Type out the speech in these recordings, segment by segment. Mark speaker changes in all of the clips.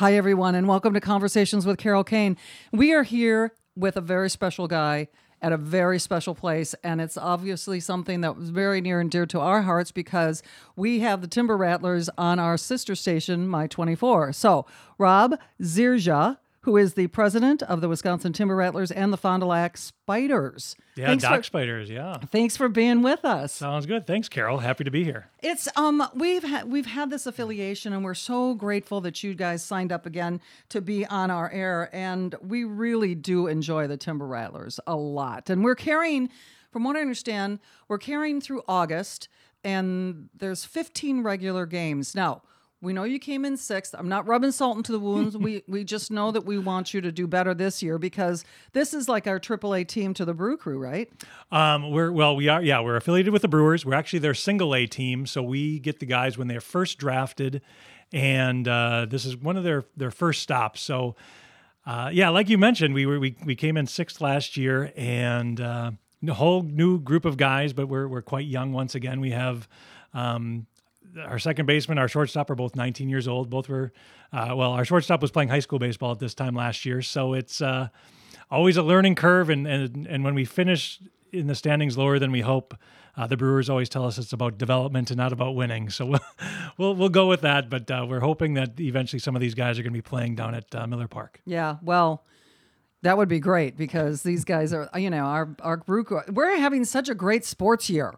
Speaker 1: Hi, everyone, and welcome to Conversations with Carol Kane. We are here with a very special guy at a very special place, and it's obviously something that was very near and dear to our hearts because we have the Timber Rattlers on our sister station, My 24. So, Rob Zerjav who is the president of the Wisconsin Timber Rattlers and the Fond du Lac Spiders.
Speaker 2: Yeah,
Speaker 1: thanks
Speaker 2: Dock
Speaker 1: for,
Speaker 2: Spiders. Yeah,
Speaker 1: Thanks for being with us.
Speaker 2: sounds good. Thanks, Carol. Happy to be here.
Speaker 1: It's um we've had we've had this affiliation and we're so grateful that you guys signed up again to be on our air and we really do enjoy the Timber Rattlers a lot. And we're carrying from what I understand, we're carrying through August and there's 15 regular games. Now, we know you came in sixth. I'm not rubbing salt into the wounds. we we just know that we want you to do better this year because this is like our AAA team to the Brew Crew, right?
Speaker 2: Um, we're well, we are. Yeah, we're affiliated with the Brewers. We're actually their single A team, so we get the guys when they're first drafted, and uh, this is one of their their first stops. So, uh, yeah, like you mentioned, we were we we came in sixth last year, and uh, a whole new group of guys, but we're we're quite young once again. We have. Um, our second baseman, our shortstop are both 19 years old. Both were, uh, well, our shortstop was playing high school baseball at this time last year. So it's uh, always a learning curve. And, and, and when we finish in the standings lower than we hope, uh, the Brewers always tell us it's about development and not about winning. So we'll we'll, we'll go with that. But uh, we're hoping that eventually some of these guys are going to be playing down at uh, Miller Park.
Speaker 1: Yeah, well, that would be great because these guys are, you know, our our group. We're having such a great sports year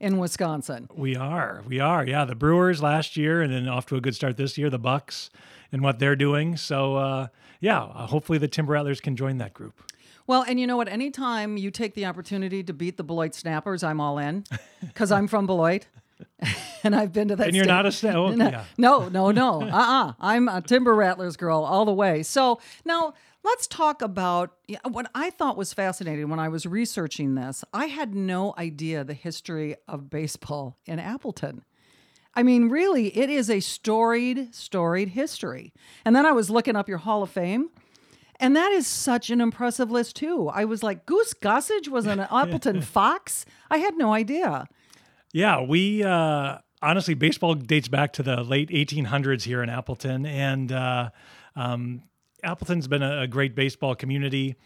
Speaker 1: in Wisconsin.
Speaker 2: We are. We are. Yeah, the Brewers last year and then off to a good start this year, the Bucks and what they're doing. So, uh, yeah, uh, hopefully the Timber Rattlers can join that group.
Speaker 1: Well, and you know what? Anytime you take the opportunity to beat the Beloit Snappers, I'm all in because I'm from Beloit. and I've been to that.
Speaker 2: And you're not a sna- oh,
Speaker 1: no,
Speaker 2: yeah.
Speaker 1: no, no, no. Uh-uh. I'm a Timber Rattlers girl all the way. So now let's talk about what I thought was fascinating when I was researching this. I had no idea the history of baseball in Appleton. I mean, really, it is a storied, storied history. And then I was looking up your Hall of Fame. And that is such an impressive list too. I was like, Goose Gossage was an Appleton Fox. I had no idea.
Speaker 2: Yeah, we uh, honestly, baseball dates back to the late 1800s here in Appleton, and uh, um, Appleton's been a, a, great baseball community.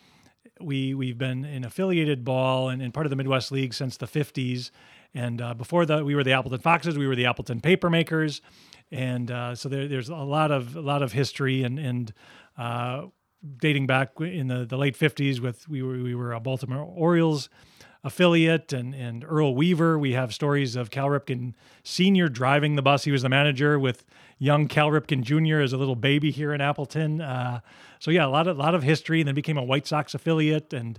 Speaker 2: We we've been in affiliated ball and, and part of the Midwest League since the 50s, and uh, before that, we were the Appleton Foxes. We were the Appleton Papermakers, and uh, so there, there's a lot of a lot of history and and uh, dating back in the, the late 50s with we were we were a Baltimore Orioles affiliate and, and Earl Weaver. We have stories of Cal Ripken Sr. driving the bus. He was the manager with young Cal Ripken Jr. as a little baby here in Appleton. Uh, so yeah, a lot of lot of history. And then became a White Sox affiliate and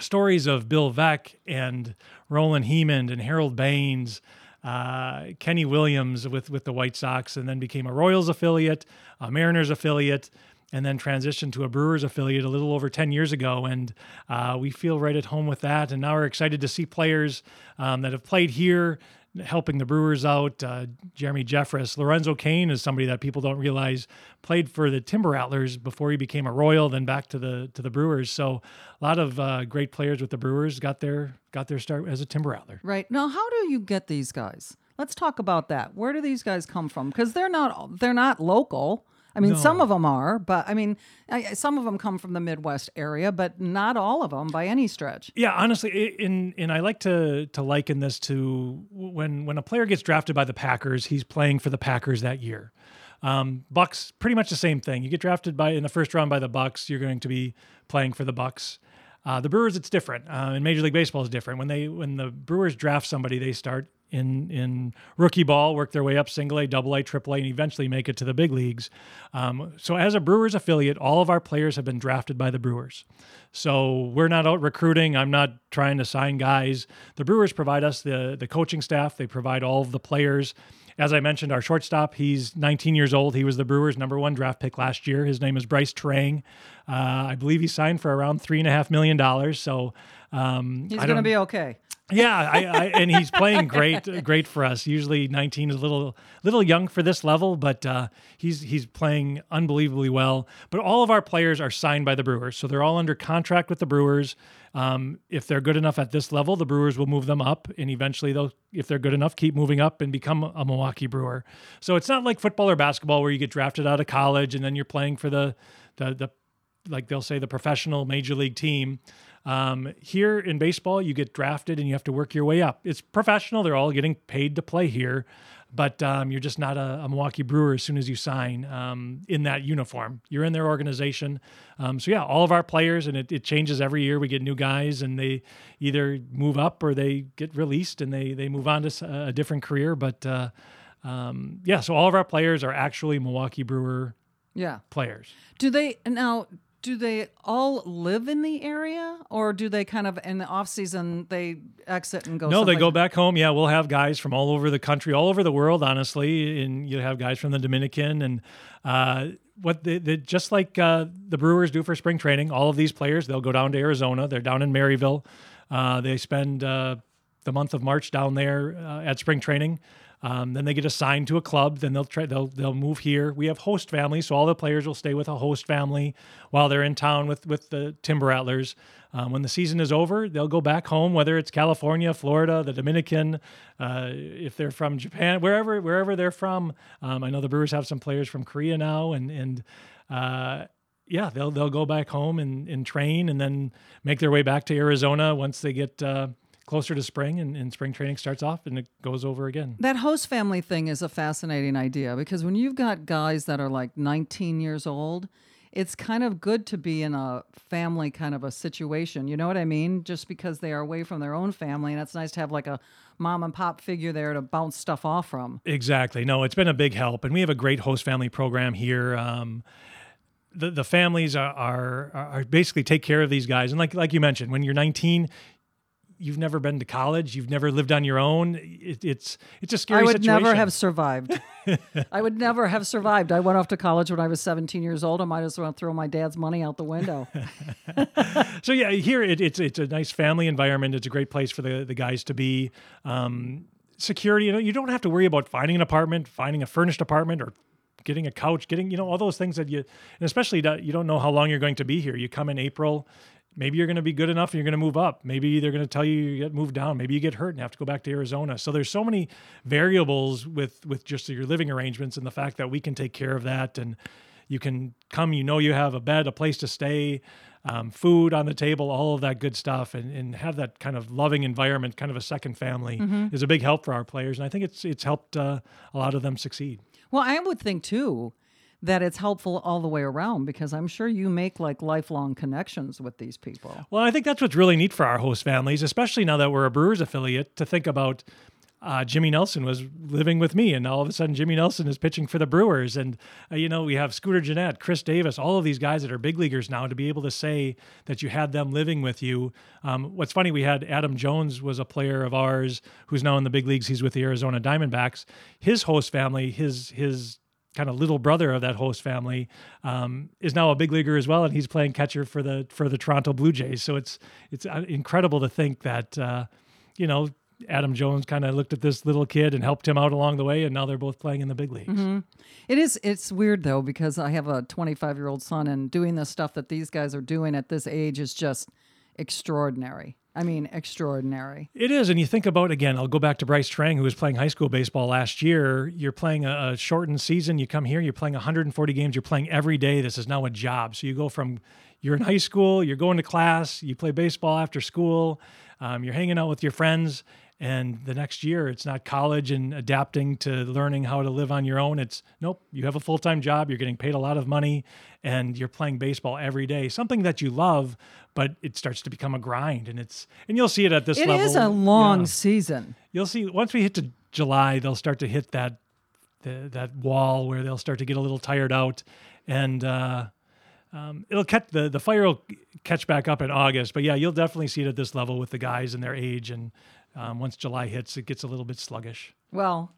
Speaker 2: stories of Bill Veeck and Roland Hemond and Harold Baines. Uh, Kenny Williams with with the White Sox, and then became a Royals affiliate, a Mariners affiliate, and then transitioned to a Brewers affiliate a little over 10 years ago. And uh, we feel right at home with that. And now we're excited to see players um, that have played here helping the Brewers out. Uh, Jeremy Jeffress, Lorenzo Cain is somebody that people don't realize played for the Timber Rattlers before he became a Royal, then back to the to the Brewers. So a lot of uh, great players with the Brewers got their got their start as a Timber Rattler.
Speaker 1: Right now, how do you get these guys? Let's talk about that. Where do these guys come from? Because they're not they're not local. I mean, no. some of them are, but I mean, some of them come from the Midwest area, but not all of them by any stretch.
Speaker 2: Yeah, honestly, in and I like to to liken this to when when a player gets drafted by the Packers, he's playing for the Packers that year. Um, Bucks, pretty much the same thing. You get drafted by in the first round by the Bucks, you're going to be playing for the Bucks. Uh, the Brewers, it's different. Uh, in Major League Baseball, is different. When they when the Brewers draft somebody, they start in in rookie ball, work their way up single A, double A, triple A, and eventually make it to the big leagues. Um, so as a Brewers affiliate, all of our players have been drafted by the Brewers. So we're not out recruiting. I'm not trying to sign guys. The Brewers provide us the the coaching staff. They provide all of the players. As I mentioned, our shortstop, he's 19 years old. He was the Brewers' number one draft pick last year. His name is Brice Turang. Uh, I believe he signed for around three and a half million dollars. So
Speaker 1: um, he's going to be okay.
Speaker 2: Yeah, I, I, and he's playing great, great for us. Usually, 19 is a little, little young for this level, but uh, he's he's playing unbelievably well. But all of our players are signed by the Brewers, so they're all under contract with the Brewers. Um, if they're good enough at this level, the Brewers will move them up, and eventually they'll, if they're good enough, keep moving up and become a Milwaukee Brewer. So it's not like football or basketball where you get drafted out of college and then you're playing for the, the, the like they'll say the professional major league team. Um, here in baseball, you get drafted and you have to work your way up. It's professional; they're all getting paid to play here, but um, you're just not a, a, Milwaukee Brewer as soon as you sign um, in that uniform. You're in their organization. Um, so yeah, all of our players, and it, it, changes every year. We get new guys, and they either move up or they get released and they they move on to a different career. But uh, um, yeah, so all of our players are actually Milwaukee Brewer
Speaker 1: yeah
Speaker 2: players.
Speaker 1: Do they now? Do they all live in the area? Or do they kind of in the off season they exit and go
Speaker 2: no they go back home. Yeah we'll have guys from all over the country all over the world honestly. And you have guys from the dominican and uh, what they, they, just like uh, the brewers do for spring training all of these players they'll go down to arizona. They're down in Maryvale. Uh, they spend uh, the month of march down there uh, at spring training um, then they get assigned to a club. Then they'll try. They'll they'll move here. We have host families, so all the players will stay with a host family while they're in town with with the Timber Rattlers. Um, when the season is over, they'll go back home, whether it's California, Florida, the Dominican, uh, if they're from Japan, wherever wherever they're from. Um, I know the Brewers have some players from Korea now, and and uh, yeah, they'll they'll go back home and, and train, and then make their way back to Arizona once they get. Uh, closer to spring and, and, spring training starts off and it goes over again.
Speaker 1: That host family thing is a fascinating idea because when you've got guys that are like 19 years old, it's kind of good to be in a family kind of a situation. You know what I mean? Just because they are away from their own family and it's nice to have like a mom and pop figure there to bounce stuff off from.
Speaker 2: Exactly. No, it's been a big help and we have a great host family program here. Um, the, the families are, are, are basically take care of these guys. And like like you mentioned, when you're 19, you've never been to college, you've never lived on your own. It, it's it's a scary.
Speaker 1: I would
Speaker 2: situation.
Speaker 1: never have survived. I would never have survived. I went off to college when I was 17 years old. I might as well throw my dad's money out the window.
Speaker 2: so yeah, here it, it's it's a nice family environment. It's a great place for the the guys to be. Um, security, you know, you don't have to worry about finding an apartment, finding a furnished apartment, or getting a couch, getting you know all those things that you, and especially that you don't know how long you're going to be here. You come in April, maybe you're going to be good enough and you're going to move up. Maybe they're going to tell you you get moved down. Maybe you get hurt and have to go back to Arizona. So there's so many variables with with just your living arrangements and the fact that we can take care of that and you can come. You know you have a bed, a place to stay. Um, food on the table, all of that good stuff, and, and have that kind of loving environment, kind of a second family, mm-hmm. is a big help for our players. And I think it's it's helped uh, a lot of them succeed.
Speaker 1: Well, I would think too that it's helpful all the way around because I'm sure you make like lifelong connections with these people.
Speaker 2: Well, I think that's what's really neat for our host families, especially now that we're a Brewers affiliate, to think about. Uh, Jimmy Nelson was living with me, and all of a sudden Jimmy Nelson is pitching for the Brewers, and uh, you know we have Scooter Gennett, Khris Davis, all of these guys that are big leaguers now. To be able to say that you had them living with you, um, what's funny, we had Adam Jones was a player of ours who's now in the big leagues. He's with the Arizona Diamondbacks. His host family, his his kind of little brother of that host family, um, is now a big leaguer as well, and he's playing catcher for the for the Toronto Blue Jays. So it's it's uh, incredible to think that uh, you know Adam Jones kind of looked at this little kid and helped him out along the way, and now they're both playing in the big leagues.
Speaker 1: Mm-hmm. It is it's weird though because I have a 25 year old son, and doing the stuff that these guys are doing at this age is just extraordinary. I mean, extraordinary.
Speaker 2: It is. And you think about, again, I'll go back to Brice Turang, who was playing high school baseball last year. You're playing a, a, shortened season. You come here, you're playing 140 games. You're playing every day. This is now a job. So you go from, you're in high school, you're going to class, you play baseball after school, um, you're hanging out with your friends, and the next year it's not college and adapting to learning how to live on your own it's nope you have a full-time job you're getting paid a lot of money and you're playing baseball every day something that you love but it starts to become a grind and it's and you'll see it at this
Speaker 1: it
Speaker 2: level
Speaker 1: it is a long yeah. season
Speaker 2: you'll see once we hit to july they'll start to hit that the, that wall where they'll start to get a little tired out and uh um, it'll catch the the fire will catch back up in August, but yeah, you'll definitely see it at this level with the guys and their age and um, once July hits, it gets a little bit sluggish.
Speaker 1: Well,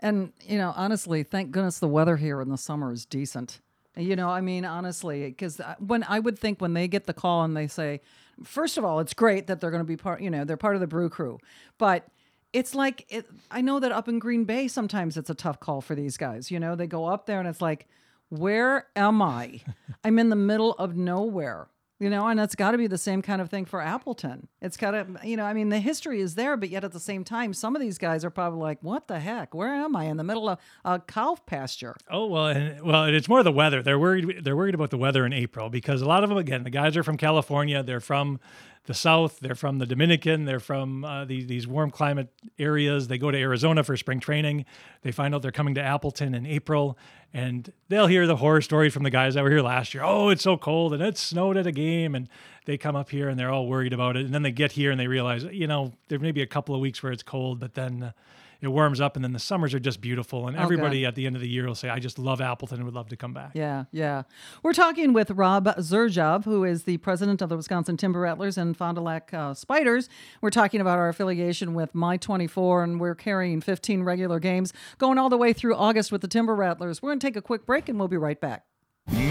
Speaker 1: and you know, honestly, thank goodness the weather here in the summer is decent You know, I mean, honestly, because when I would think when they get the call and they say, first of all, it's great that they're going to be part, you know, they're part of the brew crew, but it's like, it, I know that up in Green Bay, sometimes it's a tough call for these guys. You know, they go up there and it's like, where am I? I'm in the middle of nowhere. You know, and it's got to be the same kind of thing for Appleton. It's got to, you know, I mean, the history is there, but yet at the same time, some of these guys are probably like, "What the heck? Where am I? In the middle of a cow pasture?"
Speaker 2: Oh well, and, well, it's more the weather. They're worried. They're worried about the weather in April because a lot of them, again, the guys are from California. They're from the South. They're from the Dominican. They're from uh, these, these warm climate areas. They go to Arizona for spring training. They find out they're coming to Appleton in April, and they'll hear the horror stories from the guys that were here last year. Oh, it's so cold, and it snowed at a game, and they come up here and they're all worried about it. And then they get here and they realize, you know, there may be a couple of weeks where it's cold, but then. Uh, it warms up, and then the summers are just beautiful. And
Speaker 1: Oh,
Speaker 2: everybody at the end of the year will say, "I just love Appleton and would love to come back."
Speaker 1: Yeah, yeah. We're talking with Rob Zerjav, who is the president of the Wisconsin Timber Rattlers and Fond du Lac uh, Spiders. We're talking about our affiliation with My 24, and we're carrying 15 regular games going all the way through August with the Timber Rattlers. We're going to take a quick break, and we'll be right back.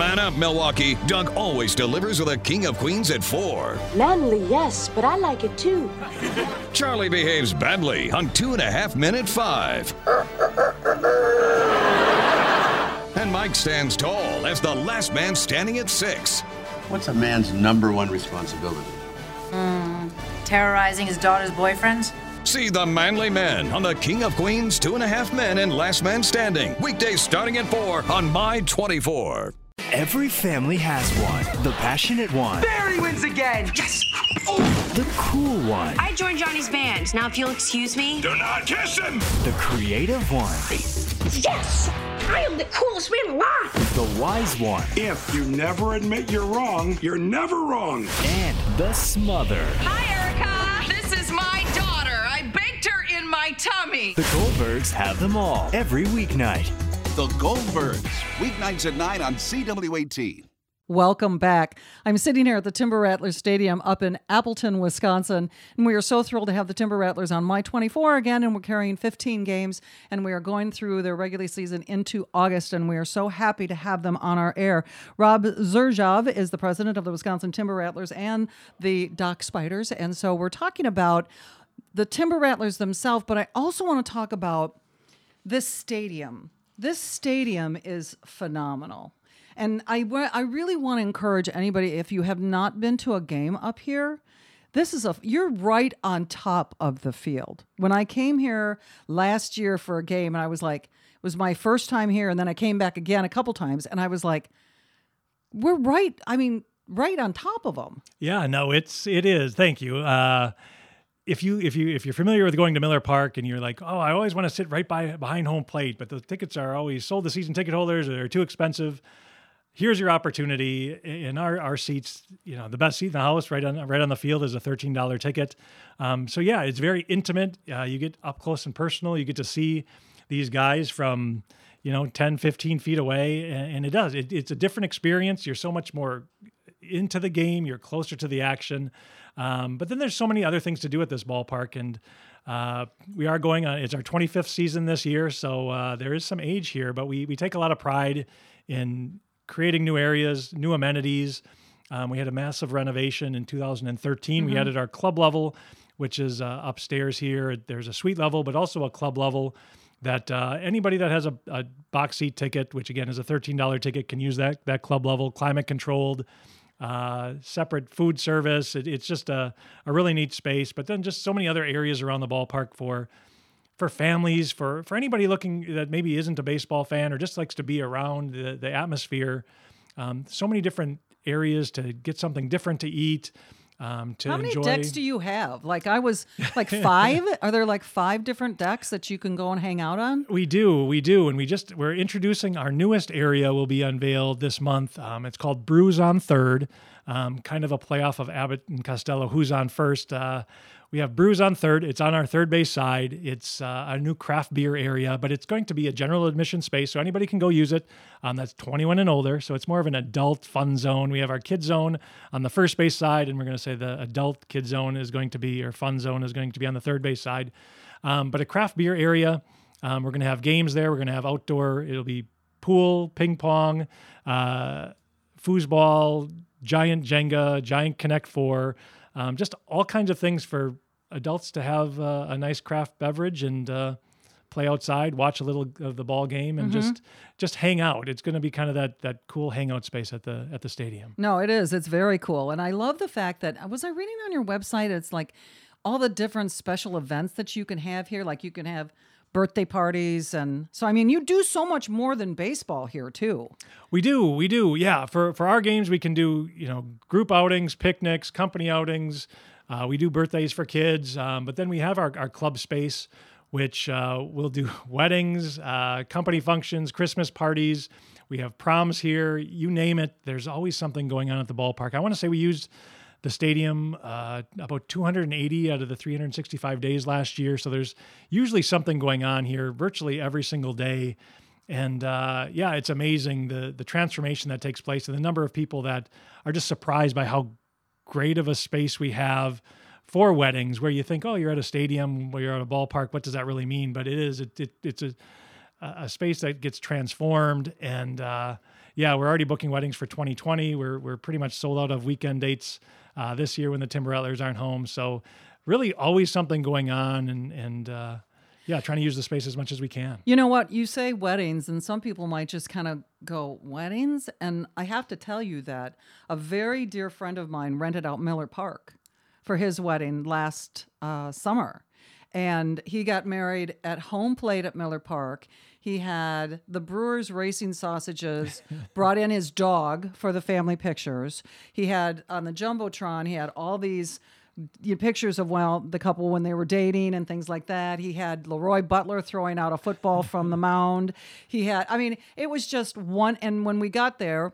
Speaker 3: Man up, Milwaukee. Doug always delivers with a King of Queens at 4.
Speaker 4: Manly, yes, but I like it too.
Speaker 3: Charlie behaves badly on Two and a Half Men at 5. And Mike stands tall as the last man standing at 6.
Speaker 5: What's a man's number one responsibility?
Speaker 6: Hmm, terrorizing his daughter's boyfriends?
Speaker 3: See the manly men on the King of Queens, Two and a Half Men, and Last Man Standing. Weekdays starting at 4 on My 24.
Speaker 7: Every family has one. The passionate one.
Speaker 8: Barry wins again. Yes.
Speaker 7: The cool one.
Speaker 9: I joined Johnny's band. Now, if you'll excuse me.
Speaker 3: Do not kiss him!
Speaker 7: The creative one.
Speaker 4: Yes! I am the coolest man alive!
Speaker 7: The wise one.
Speaker 10: If you never admit you're wrong, you're never wrong.
Speaker 7: And the smother.
Speaker 11: Hi, Erica. This is my daughter. I baked her in my tummy.
Speaker 7: The Goldbergs have them all every weeknight.
Speaker 12: The Goldbergs, weeknights at 9 on CW18.
Speaker 1: Welcome back. I'm sitting here at the Timber Rattlers Stadium up in Appleton, Wisconsin, and we are so thrilled to have the Timber Rattlers on My 24 again, and we're carrying 15 games, and we are going through their regular season into August, and we are so happy to have them on our air. Rob Zerjav is the president of the Wisconsin Timber Rattlers and the Dock Spiders, and so we're talking about the Timber Rattlers themselves, but I also want to talk about this stadium. This stadium is phenomenal. And I, I really want to encourage anybody if you have not been to a game up here, this is a you're right on top of the field. When I came here last year for a game and I was like it was my first time here and then I came back again a couple times and I was like we're right, I mean right on top of them.
Speaker 2: Yeah, no, it's it is. Thank you. Uh, if you if you if you're familiar with going to Miller Park and you're like, oh, I always want to sit right by behind home plate, but the tickets are always sold to season ticket holders or they're too expensive. Here's your opportunity. In our our seats, you know, the best seat in the house, right on right on the field, is a thirteen dollar ticket. Um, so yeah, it's very intimate. Uh, you get up close and personal. You get to see these guys from you know 10 15 feet away and, it does it, it's a different experience you're so much more into the game you're closer to the action. Um, but then there's so many other things to do at this ballpark and uh, we are going on it's our 25th season this year so uh, there is some age here but we, we take a lot of pride in creating new areas new amenities. Um, we had a massive renovation in 2013 we added our club level which is uh, upstairs here. There's a suite level but also a club level that uh, anybody that has a, a box seat ticket, which again is a $13 ticket, can use that that club level, climate controlled, uh, separate food service. It, it's just a, a really neat space. But then just so many other areas around the ballpark for for families, for for anybody looking that maybe isn't a baseball fan or just likes to be around the the atmosphere. Um, so many different areas to get something different to eat. Um, to
Speaker 1: How many
Speaker 2: enjoy.
Speaker 1: decks do you have? Like I was like five? Are there like five different decks that you can go and hang out on?
Speaker 2: We do, we do, and we just we're introducing our newest area. Will be unveiled this month. Um, it's called Brews on Third, um, kind of a playoff of Abbott and Costello. Who's on first? Uh, we have Brews on Third. It's on our third base side. It's uh, a new craft beer area, but it's going to be a general admission space, so anybody can go use it. Um, that's 21 and older, so it's more of an adult fun zone. We have our kid zone on the first base side, and we're going to say the adult kid zone is going to be, or fun zone is going to be on the third base side. Um, but a craft beer area. Um, we're going to have games there. We're going to have outdoor. It'll be pool, ping pong, uh, foosball, giant Jenga, giant Connect Four, um, just all kinds of things for adults to have uh, a nice craft beverage and uh, play outside, watch a little of the ball game, and
Speaker 1: Mm-hmm.
Speaker 2: just just hang out. It's going to be kind of that that cool hangout space at the at the stadium.
Speaker 1: No, it is. It's very cool. And I love the fact that was I reading on your website it's like all the different special events that you can have here like you can have birthday parties and so I mean you do so much more than baseball here too.
Speaker 2: We do, we do, yeah. For for our games, we can do you know group outings, picnics, company outings. Uh, we do birthdays for kids, um, but then we have our, our club space, which uh, we'll do weddings, uh, company functions, Christmas parties. We have proms here, you name it. There's always something going on at the ballpark. I want to say we used the stadium uh, about 280 out of the 365 days last year. So there's usually something going on here virtually every single day. And uh, yeah, it's amazing the the transformation that takes place and the number of people that are just surprised by how great of a space we have for weddings. Where you think, oh, you're at a stadium, where you're at a ballpark. What does that really mean? But it is. It, it it's a a space that gets transformed and. Uh, yeah, we're already booking weddings for 2020. We're we're pretty much sold out of weekend dates uh, this year when the Timber Rattlers aren't home. So really, always something going on, and and uh, yeah, trying to use the space as much as we can.
Speaker 1: You know what? You say weddings, and some people might just kind of go, Weddings? And I have to tell you that a very dear friend of mine rented out Miller Park for his wedding last uh, summer. And he got married at home plate at Miller Park. He had the Brewers racing sausages, brought in his dog for the family pictures. He had on the Jumbotron, he had all these you know, pictures of well the couple when they were dating and things like that. He had Leroy Butler throwing out a football from the mound. He had I mean it was just one and when we got there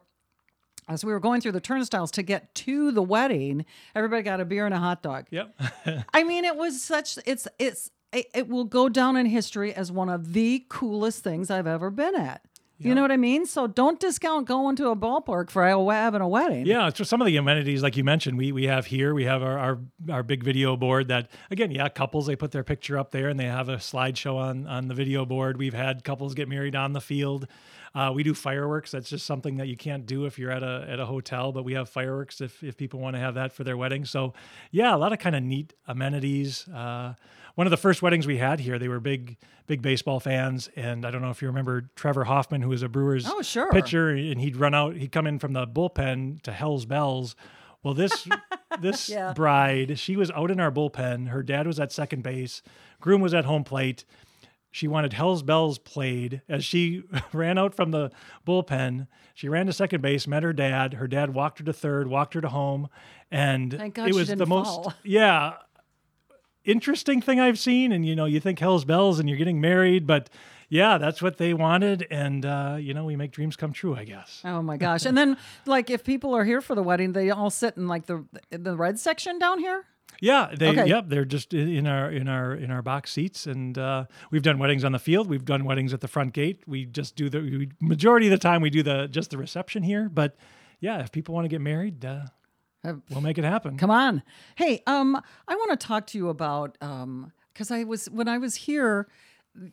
Speaker 1: as we were going through the turnstiles to get to the wedding, everybody got a beer and a hot dog.
Speaker 2: Yep.
Speaker 1: I mean it was such it's it's it, it will go down in history as one of the coolest things I've ever been at. You know what I mean? So don't discount going to a ballpark for having a wedding.
Speaker 2: Yeah, it's just some of the amenities, like you mentioned, we we have here. We have our, our our big video board that again, yeah, couples they put their picture up there and they have a slideshow on on the video board. We've had couples get married on the field. Uh, we do fireworks. That's just something that you can't do if you're at a at a hotel, but we have fireworks if if people want to have that for their wedding. So yeah, a lot of kind of neat amenities. Uh, one of the first weddings we had here, they were big big baseball fans, and I don't know if you remember Trevor Hoffman, who was a Brewers
Speaker 1: Oh, sure.
Speaker 2: pitcher, and he'd run out. He'd come in from the bullpen to Hell's Bells. Well, this this
Speaker 1: Yeah.
Speaker 2: bride, she was out in our bullpen. Her dad was at second base. Groom was at home plate. She wanted Hell's Bells played as she ran out from the bullpen. She ran to second base, met her dad. Her dad walked her to third, walked her to home, and it was the most
Speaker 1: fall.
Speaker 2: yeah interesting thing I've seen. And you know, you think Hell's Bells and you're getting married, but yeah, that's what they wanted, and uh, you know, we make dreams come true, I guess.
Speaker 1: Oh my gosh! And then, like, if people are here for the wedding, they all sit in like the the red section down here.
Speaker 2: Yeah, they
Speaker 1: Okay.
Speaker 2: yep, they're just in our in our in our box seats, and uh, we've done weddings on the field. We've done weddings at the front gate. We just do the we, majority of the time we do the just the reception here. But yeah, if people want to get married, uh, we'll make it happen.
Speaker 1: Come on. Hey, um, I want to talk to you about um, because I was when I was here,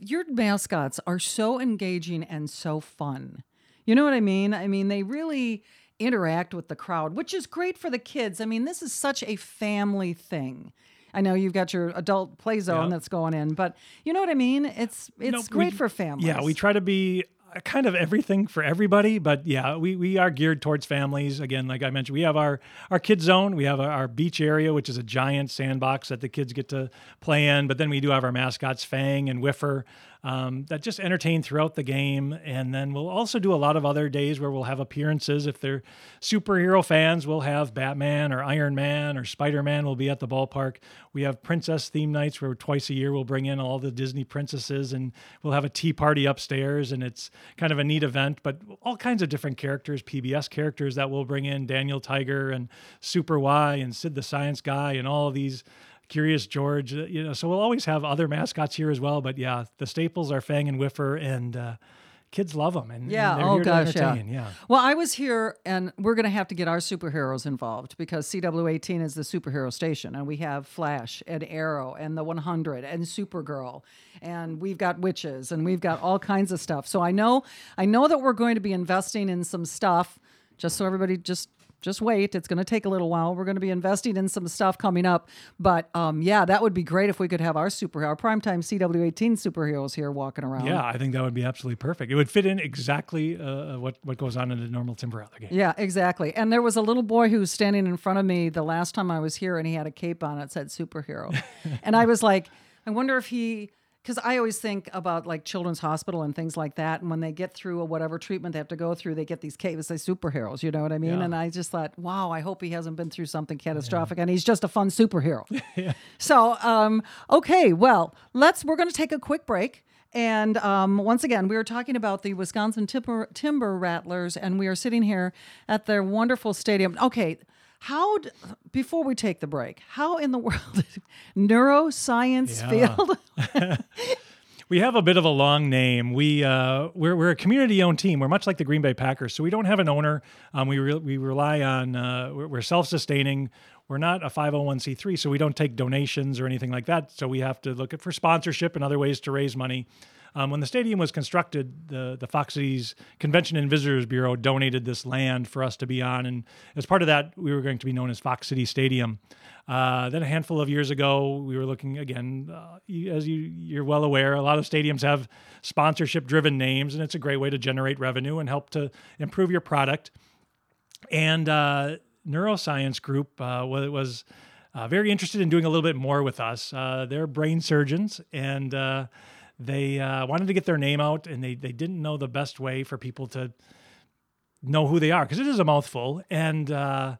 Speaker 1: your mascots are so engaging and so fun. You know what I mean? I mean, they really interact with the crowd, which is great for the kids. I mean, this is such a family thing. I know you've got your adult play zone
Speaker 2: Yeah.
Speaker 1: that's going in, but you know what I mean? It's it's
Speaker 2: No,
Speaker 1: great
Speaker 2: we-
Speaker 1: for families.
Speaker 2: Yeah, we try to be uh, kind of everything for everybody, but yeah, we, we are geared towards families. Again, like I mentioned, we have our our kids zone, we have our, our beach area, which is a giant sandbox that the kids get to play in. But then we do have our mascots, Fang and Whiffer, um, that just entertain throughout the game. And then we'll also do a lot of other days where we'll have appearances. If they're superhero fans, we'll have Batman or Iron Man or Spider Man will be at the ballpark. We have princess theme nights where twice a year we'll bring in all the Disney princesses and we'll have a tea party upstairs. And it's kind of a neat event, but all kinds of different characters, PBS characters that we'll bring in Daniel Tiger and Super Why and Sid the Science Guy and all these. Curious George, uh, you know, so we'll always have other mascots here as well. But yeah, the staples are Fang and Whiffer, and uh, kids love them. And,
Speaker 1: Yeah.
Speaker 2: and they're
Speaker 1: oh
Speaker 2: here
Speaker 1: gosh.
Speaker 2: to
Speaker 1: Yeah.
Speaker 2: yeah.
Speaker 1: Well, I was here, and we're going to have to get our superheroes involved because CW18 is the superhero station, and we have Flash and Arrow and the 100 and Supergirl, and we've got witches, and we've got all kinds of stuff. So I know, I know that we're going to be investing in some stuff. Just so everybody just just wait. It's going to take a little while. We're going to be investing in some stuff coming up. But um, yeah, that would be great if we could have our super, our primetime CW18 superheroes here walking around.
Speaker 2: Yeah, I think that would be absolutely perfect. It would fit in exactly uh, what what goes on in a normal Timber Rattler game.
Speaker 1: Yeah, exactly. And there was a little boy who was standing in front of me the last time I was here, and he had a cape on it said superhero. and I was like, I wonder if he, because I always think about like Children's Hospital and things like that. And when they get through a whatever treatment they have to go through, they get these capes, they superheroes, you know what I mean?
Speaker 2: Yeah.
Speaker 1: And I just thought, wow, I hope he hasn't been through something catastrophic and he's just a fun superhero. So, um, okay, well, let's, we're going to take a quick break. And um, once again, we are talking about the Wisconsin Timber, Timber Rattlers, and we are sitting here at their wonderful stadium. Okay, how, d- before we take the break, how in the world, neuroscience field?
Speaker 2: We have a bit of a long name. We uh, we're, we're a community-owned team. We're much like the Green Bay Packers, so we don't have an owner. Um, we re- we rely on uh, we're, self-sustaining. We're not a 501c3, so we don't take donations or anything like that. So we have to look at for sponsorship and other ways to raise money. Um, when the stadium was constructed, the the Fox Convention and Visitors Bureau donated this land for us to be on, and as part of that, we were going to be known as Fox City Stadium. Uh, then a handful of years ago, we were looking again, uh, as you, you're well aware, a lot of stadiums have sponsorship driven names, and it's a great way to generate revenue and help to improve your product. And uh, Neuroscience Group uh, was, was uh, very interested in doing a little bit more with us. Uh, they're brain surgeons, and uh, they uh, wanted to get their name out, and they, they didn't know the best way for people to know who they are because it is a mouthful. And uh,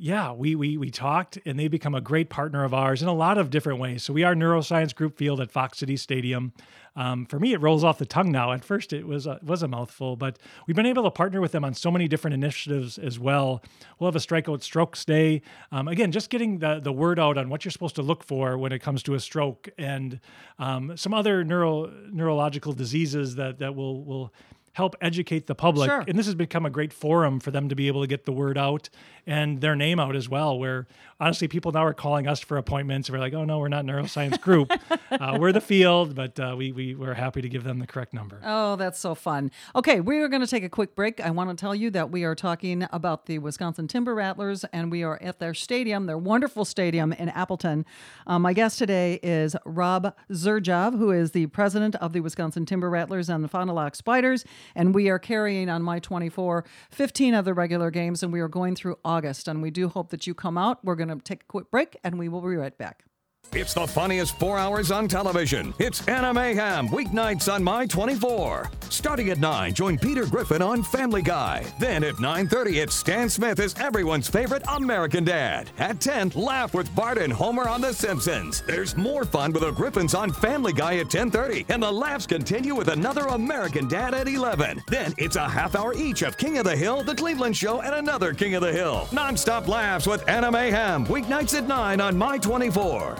Speaker 2: yeah, we, we we talked, and they become a great partner of ours in a lot of different ways. So we are Neuroscience Group Field at Fox City Stadium. Um, for me, it rolls off the tongue now. At first, it was a, was a mouthful, but we've been able to partner with them on so many different initiatives as well. We'll have a Strikeout Strokes Day. Um, again, just getting the the word out on what you're supposed to look for when it comes to a stroke and um, some other neuro neurological diseases that that will will help educate the public.
Speaker 1: Sure.
Speaker 2: And this has become a great forum for them to be able to get the word out and their name out as well. Where honestly, people now are calling us for appointments. We're like, oh no, we're not neuroscience group. uh, we're the field, but uh, we, we we're happy to give them the correct number.
Speaker 1: Oh, that's so fun. Okay, we are going to take a quick break. I want to tell you that we are talking about the Wisconsin Timber Rattlers, and we are at their stadium, their wonderful stadium in Appleton. Um, my guest today is Rob Zerjav, who is the president of the Wisconsin Timber Rattlers and the Fond du Lac Spiders. And we are carrying on My 24 15 other regular games, and we are going through August. And we do hope that you come out. We're going to take a quick break, and we will be right back.
Speaker 3: It's the funniest four hours on television. It's Anna Mayhem, weeknights on My 24. Starting at 9, join Peter Griffin on Family Guy. Then at 9.30, it's Stan Smith as everyone's favorite American Dad. At 10, laugh with Bart and Homer on The Simpsons. There's more fun with the Griffins on Family Guy at 10.30. And the laughs continue with another American Dad at 11. Then it's a half hour each of King of the Hill, The Cleveland Show, and another King of the Hill. Non-stop laughs with Anna Mayhem, weeknights at 9 on My 24.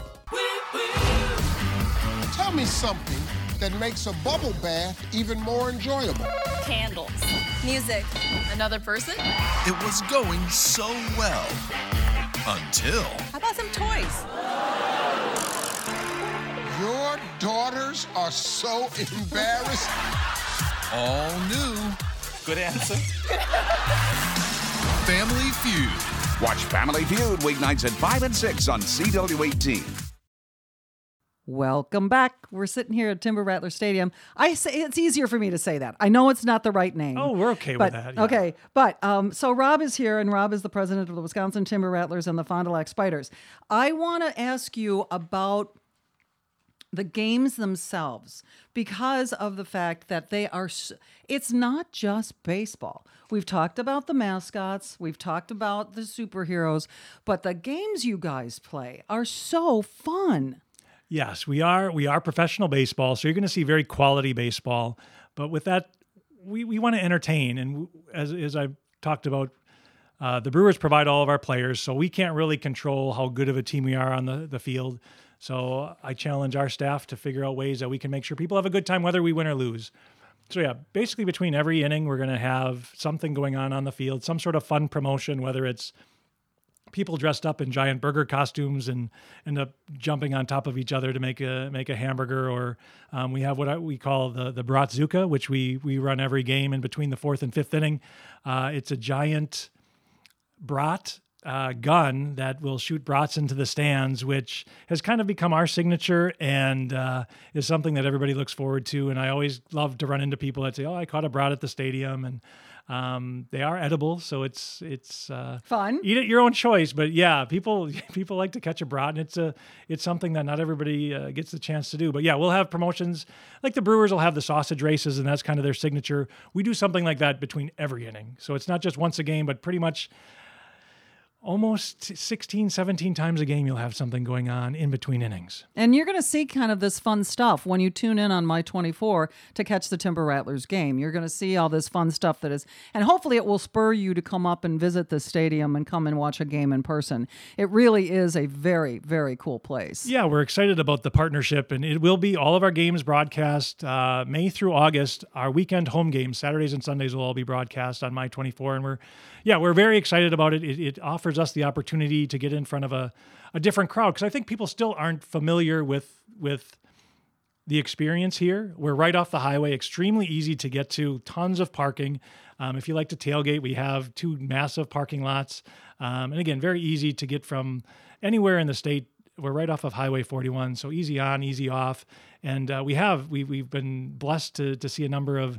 Speaker 6: Tell me something that makes a bubble bath even more enjoyable.
Speaker 13: Candles. Music. Another person?
Speaker 14: It was going so well. Until.
Speaker 13: How about some toys?
Speaker 6: Your daughters are so embarrassed.
Speaker 14: All new. Good answer. Family Feud.
Speaker 12: Watch Family Feud weeknights at 5 and 6 on CW18.
Speaker 1: Welcome back. We're sitting here at Timber Rattler Stadium. I say it's easier for me to say that. I know it's not the right name.
Speaker 2: Oh, we're okay
Speaker 1: but,
Speaker 2: with that. yeah.
Speaker 1: Okay, but um, so Rob is here, and Rob is the president of the Wisconsin Timber Rattlers and the Fond du Lac Spiders. I want to ask you about the games themselves because of the fact that they are it's not just baseball we've talked about the mascots we've talked about the superheroes but the games you guys play are so fun
Speaker 2: Yes, we are. We are professional baseball, so you're going to see very quality baseball. But with that, we, we want to entertain, and as as I talked about, uh, the Brewers provide all of our players, so we can't really control how good of a team we are on the the field. So I challenge our staff to figure out ways that we can make sure people have a good time, whether we win or lose. so yeah, basically between every inning, we're going to have something going on on the field, some sort of fun promotion, whether it's people dressed up in giant burger costumes and end up jumping on top of each other to make a make a hamburger, or um, we have what I, we call the the Bratzuka, which we we run every game in between the fourth and fifth inning. Uh, it's a giant brat uh, gun that will shoot brats into the stands, which has kind of become our signature and uh, is something that everybody looks forward to. And I always love to run into people that say, "Oh, I caught a brat at the stadium," and um, they are edible, so it's it's uh,
Speaker 1: fun.
Speaker 2: Eat at your own choice, but yeah, people people like to catch a brat, and it's a it's something that not everybody uh, gets the chance to do. But yeah, we'll have promotions like the Brewers will have the sausage races, and that's kind of their signature. We do something like that between every inning, so it's not just once a game, but pretty much almost 16, 17 times a game, you'll have something going on in between innings.
Speaker 1: And you're going to see kind of this fun stuff when you tune in on My 24 to catch the Timber Rattlers game. You're going to see all this fun stuff that is, and hopefully it will spur you to come up and visit the stadium and come and watch a game in person. It really is a very, very cool place.
Speaker 2: Yeah, we're excited about the partnership, and it will be all of our games broadcast uh, May through August. Our weekend home games, Saturdays and Sundays, will all be broadcast on My 24, and we're yeah, we're very excited about it. It, it offers us the opportunity to get in front of a, a different crowd because I think people still aren't familiar with with the experience here. We're right off the highway, extremely easy to get to, tons of parking. Um, if you like to tailgate, we have two massive parking lots. Um, and again, very easy to get from anywhere in the state. We're right off of Highway 41, so easy on, easy off. And uh, we have we, we've been blessed to to see a number of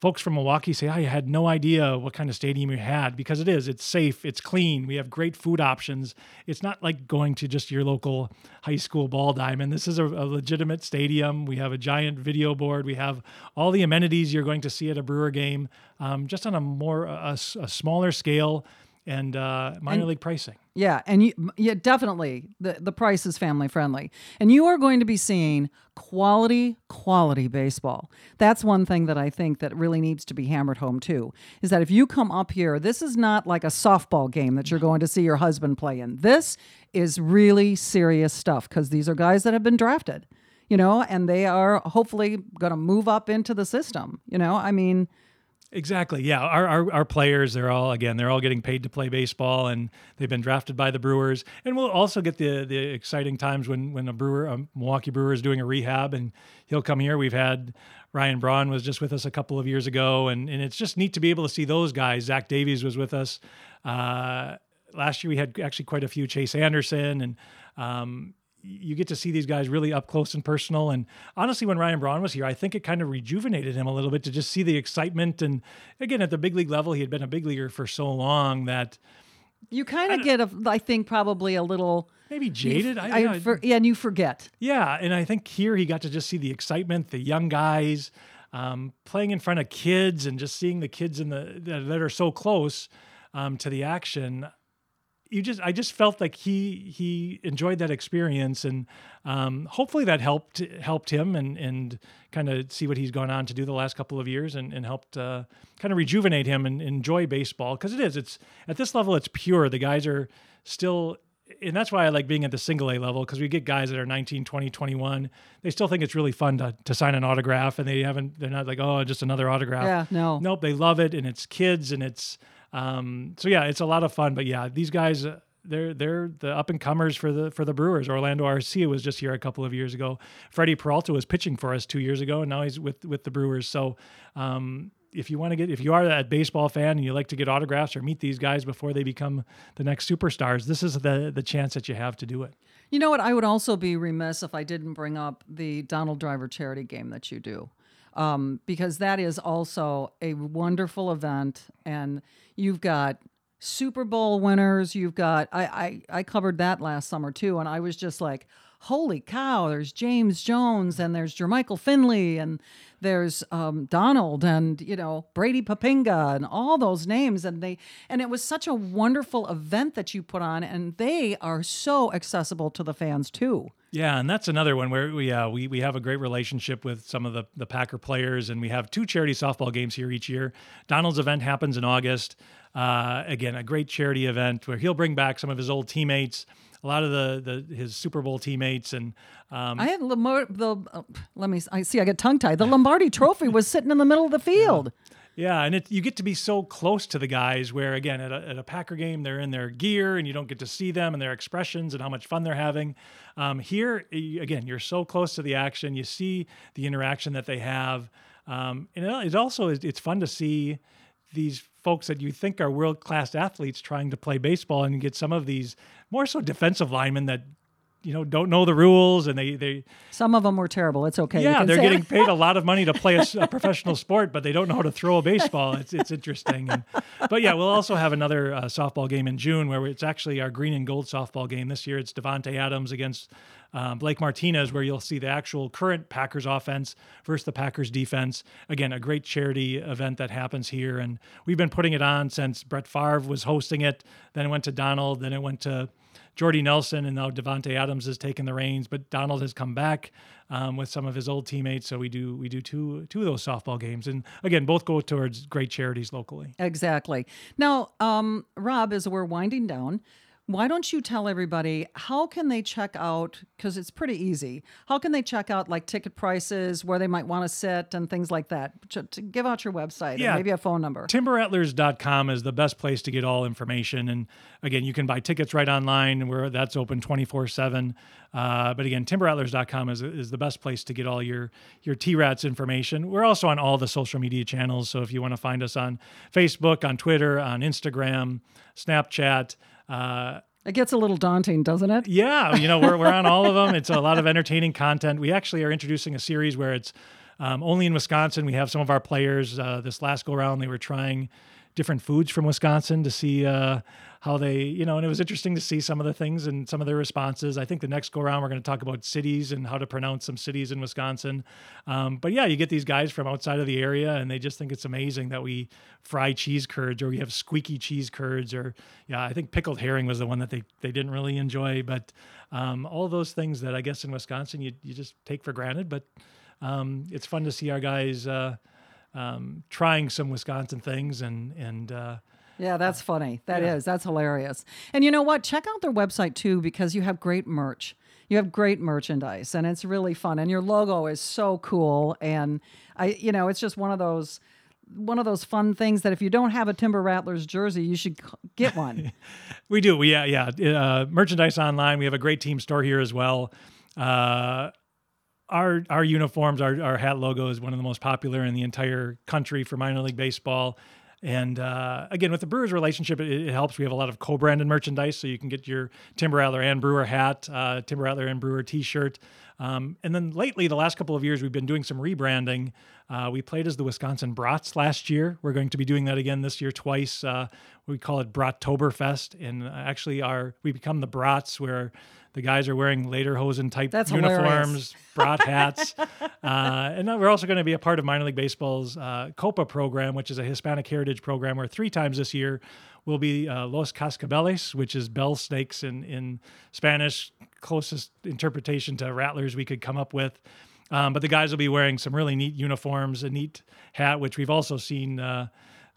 Speaker 2: folks from Milwaukee say, I had no idea what kind of stadium you had because it is. It's safe, it's clean, we have great food options. It's not like going to just your local high school ball diamond. This is a, a legitimate stadium. We have a giant video board. We have all the amenities you're going to see at a Brewer game, um, just on a more a, a smaller scale and uh, minor and, league pricing.
Speaker 1: Yeah, and you, yeah, definitely the the price is family friendly, and you are going to be seeing quality, quality baseball. That's one thing that I think that really needs to be hammered home too. Is that if you come up here, this is not like a softball game that you're going to see your husband play in. This is really serious stuff because these are guys that have been drafted, you know, and they are hopefully going to move up into the system. You know, I mean
Speaker 2: Exactly. Yeah. Our, our, our players, they're all again, they're all getting paid to play baseball, and they've been drafted by the Brewers. And we'll also get the the exciting times when when a Brewer, a Milwaukee Brewer, is doing a rehab, and he'll come here. We've had Ryan Braun was just with us a couple of years ago, and and it's just neat to be able to see those guys. Zach Davies was with us. Uh, last year we had actually quite a few. Chase Anderson and um, you get to see these guys really up close and personal. And honestly, when Ryan Braun was here, I think it kind of rejuvenated him a little bit to just see the excitement. And again, at the big league level, he had been a big leaguer for so long that
Speaker 1: you kind of get a, I think, probably a little
Speaker 2: maybe jaded.
Speaker 1: You, I, I, for, yeah, and you forget.
Speaker 2: Yeah, and I think here he got to just see the excitement, the young guys um, playing in front of kids, and just seeing the kids in the that, that are so close um, to the action you just I just felt like he he enjoyed that experience and um, hopefully that helped helped him and and kind of see what he's gone on to do the last couple of years and, and helped uh, kind of rejuvenate him and enjoy baseball because it is it's at this level it's pure the guys are still and that's why I like being at the single A level because we get guys that are 19, 20, 21. They still think it's really fun to, to sign an autograph and they haven't, they're not like, oh, just another autograph.
Speaker 1: Yeah, no.
Speaker 2: Nope, they love it and it's kids and it's, um, so yeah, it's a lot of fun. But yeah, these guys, uh, they're they're the up and comers for the for the Brewers. Orlando Arcia was just here a couple of years ago. Freddy Peralta was pitching for us two years ago, and now he's with with the Brewers. So. Um, if you want to get if you are that baseball fan and you like to get autographs or meet these guys before they become the next superstars this is the the chance that you have to do it
Speaker 1: you know what i would also be remiss if i didn't bring up the donald driver charity game that you do um, because that is also a wonderful event and you've got Super Bowl winners. You've got I, I I covered that last summer too, and I was just like, holy cow! There's James Jones and there's Jermichael Finley and there's um, Donald and you know Brady Poppinga and all those names, and they and it was such a wonderful event that you put on, and they are so accessible to the fans too.
Speaker 2: Yeah, and that's another one where we uh, we we have a great relationship with some of the the Packer players, and we have two charity softball games here each year. Donald's event happens in August. Uh, again, a great charity event where he'll bring back some of his old teammates. a lot of the, the his Super Bowl teammates and um,
Speaker 1: I had Lamar, the uh, let me I see I get tongue tied. The Lombardi Trophy was sitting in the middle of the field.
Speaker 2: Yeah, and it, you get to be so close to the guys where, again, at a, at a, Packer game, they're in their gear and you don't get to see them and their expressions and how much fun they're having. Um, here, again, you're so close to the action. You see the interaction that they have. Um, and it also is, it's fun to see these folks that you think are world class athletes trying to play baseball and get some of these more so defensive linemen that you know don't know the rules and they they
Speaker 1: some of them were terrible. It's okay.
Speaker 2: Yeah they're getting paid a lot of money to play a, a, professional sport but they don't know how to throw a baseball. It's it's interesting. And, but yeah we'll also have another uh, softball game in june where it's actually our green and gold softball game. This year it's Davante Adams against um, blake martinez where you'll see the actual current packers offense versus the packers defense. Again a great charity event that happens here. And we've been putting it on since brett Favre was hosting it. Then it went to donald. Then it went to Jordy Nelson and now Davante Adams has taken the reins, but Donald has come back um, with some of his old teammates. So we do we do two two of those softball games, and again, both go towards great charities locally.
Speaker 1: Exactly. Now, um, Rob, as we're winding down, why don't you tell everybody how can they check out because it's pretty easy how can they check out like ticket prices where they might want to sit and things like that? To, to give out your website yeah. maybe a phone number.
Speaker 2: Timberrattlers.com is the best place to get all information and again you can buy tickets right online where that's open 24-7 uh, but again timberrattlers.com is, is the best place to get all your your t-rats information. We're also on all the social media channels so if you want to find us on facebook on twitter on instagram snapchat
Speaker 1: uh, it gets a little daunting, doesn't it?
Speaker 2: Yeah, you know, we're, we're on all of them. It's a lot of entertaining content. We actually are introducing a series where it's um, only in Wisconsin. We have some of our players. Uh, this last go round, they were trying different foods from Wisconsin to see uh, how they, you know, and it was interesting to see some of the things and some of their responses. I think the next go around, we're going to talk about cities and how to pronounce some cities in Wisconsin. Um, but yeah, you get these guys from outside of the area and they just think it's amazing that we fry cheese curds or we have squeaky cheese curds or, yeah, I think pickled herring was the one that they, they didn't really enjoy. But um, all those things that I guess in Wisconsin you, you just take for granted. But um, it's fun to see our guys. Uh, um, trying some Wisconsin things and and uh,
Speaker 1: yeah, that's funny. That yeah. is That's hilarious. And you know what? Check out their website too because you have great merch. You have great merchandise and it's really fun. And your logo is so cool. And I, you know, it's just one of those one of those fun things that if you don't have a Timber Rattlers jersey, you should get one.
Speaker 2: we do. We, yeah, yeah. Uh, merchandise online. We have a great team store here as well. Uh, our our uniforms, our our hat logo is one of the most popular in the entire country for minor league baseball. And uh, again, with the Brewers relationship, it, it, helps. We have a lot of co-branded merchandise, so you can get your Timber Rattler and Brewer hat, uh, Timber Rattler and Brewer T-shirt. Um, and then lately, the last couple of years, we've been doing some rebranding. Uh, we played as the Wisconsin Brats last year. We're going to be doing that again this year twice. Uh, we call it Brattoberfest, and actually, our we become the Brats, where the guys are wearing lederhosen type
Speaker 1: That's
Speaker 2: uniforms, brat hats. uh, and we're also going to be a part of minor league baseball's uh, Copa program, which is a Hispanic heritage program where three times this year will be uh, Los Cascabeles, which is bell snakes in, in Spanish, closest interpretation to rattlers we could come up with. Um, but the guys will be wearing some really neat uniforms, a neat hat, which we've also seen uh,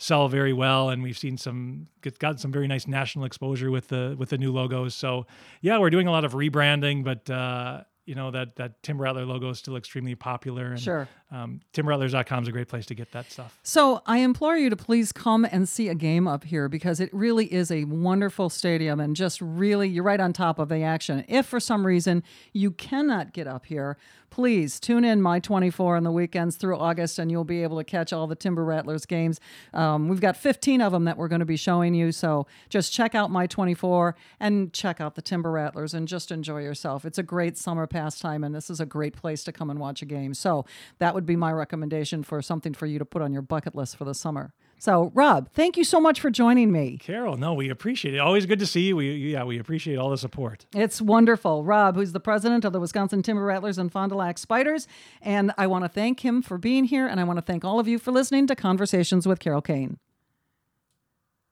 Speaker 2: sell very well, and we've seen some gotten some very nice national exposure with the with the new logos. So yeah, we're doing a lot of rebranding, but uh, you know that that Tim Rattler logo is still extremely popular. And,
Speaker 1: sure.
Speaker 2: Um, TimRattlers.com is a great place to get that stuff.
Speaker 1: So I implore you to please come and see a game up here because it really is a wonderful stadium and just really you're right on top of the action. If for some reason you cannot get up here, please tune in my 24 on the weekends through August and you'll be able to catch all the Timber Rattlers games. Um, we've got 15 of them that we're going to be showing you. So just check out my 24 and check out the Timber Rattlers and just enjoy yourself. It's a great summer pastime and this is a great place to come and watch a game. So that would be my recommendation for something for you to put on your bucket list for the summer. So, Rob, thank you so much for joining me.
Speaker 2: Carol, no, we appreciate it. Always good to see you. We yeah, we appreciate all the support.
Speaker 1: It's wonderful. Rob, who's the president of the Wisconsin Timber Rattlers and Fond du Lac Spiders, and I want to thank him for being here and I want to thank all of you for listening to Conversations with Carol Kane.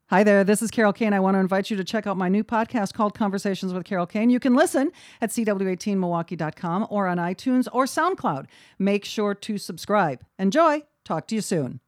Speaker 1: Hi there, this is Carol Kane. I want to invite you to check out my new podcast called Conversations with Carol Kane. You can listen at cw18milwaukee.com or on iTunes or SoundCloud. Make sure to subscribe. Enjoy. Talk to you soon.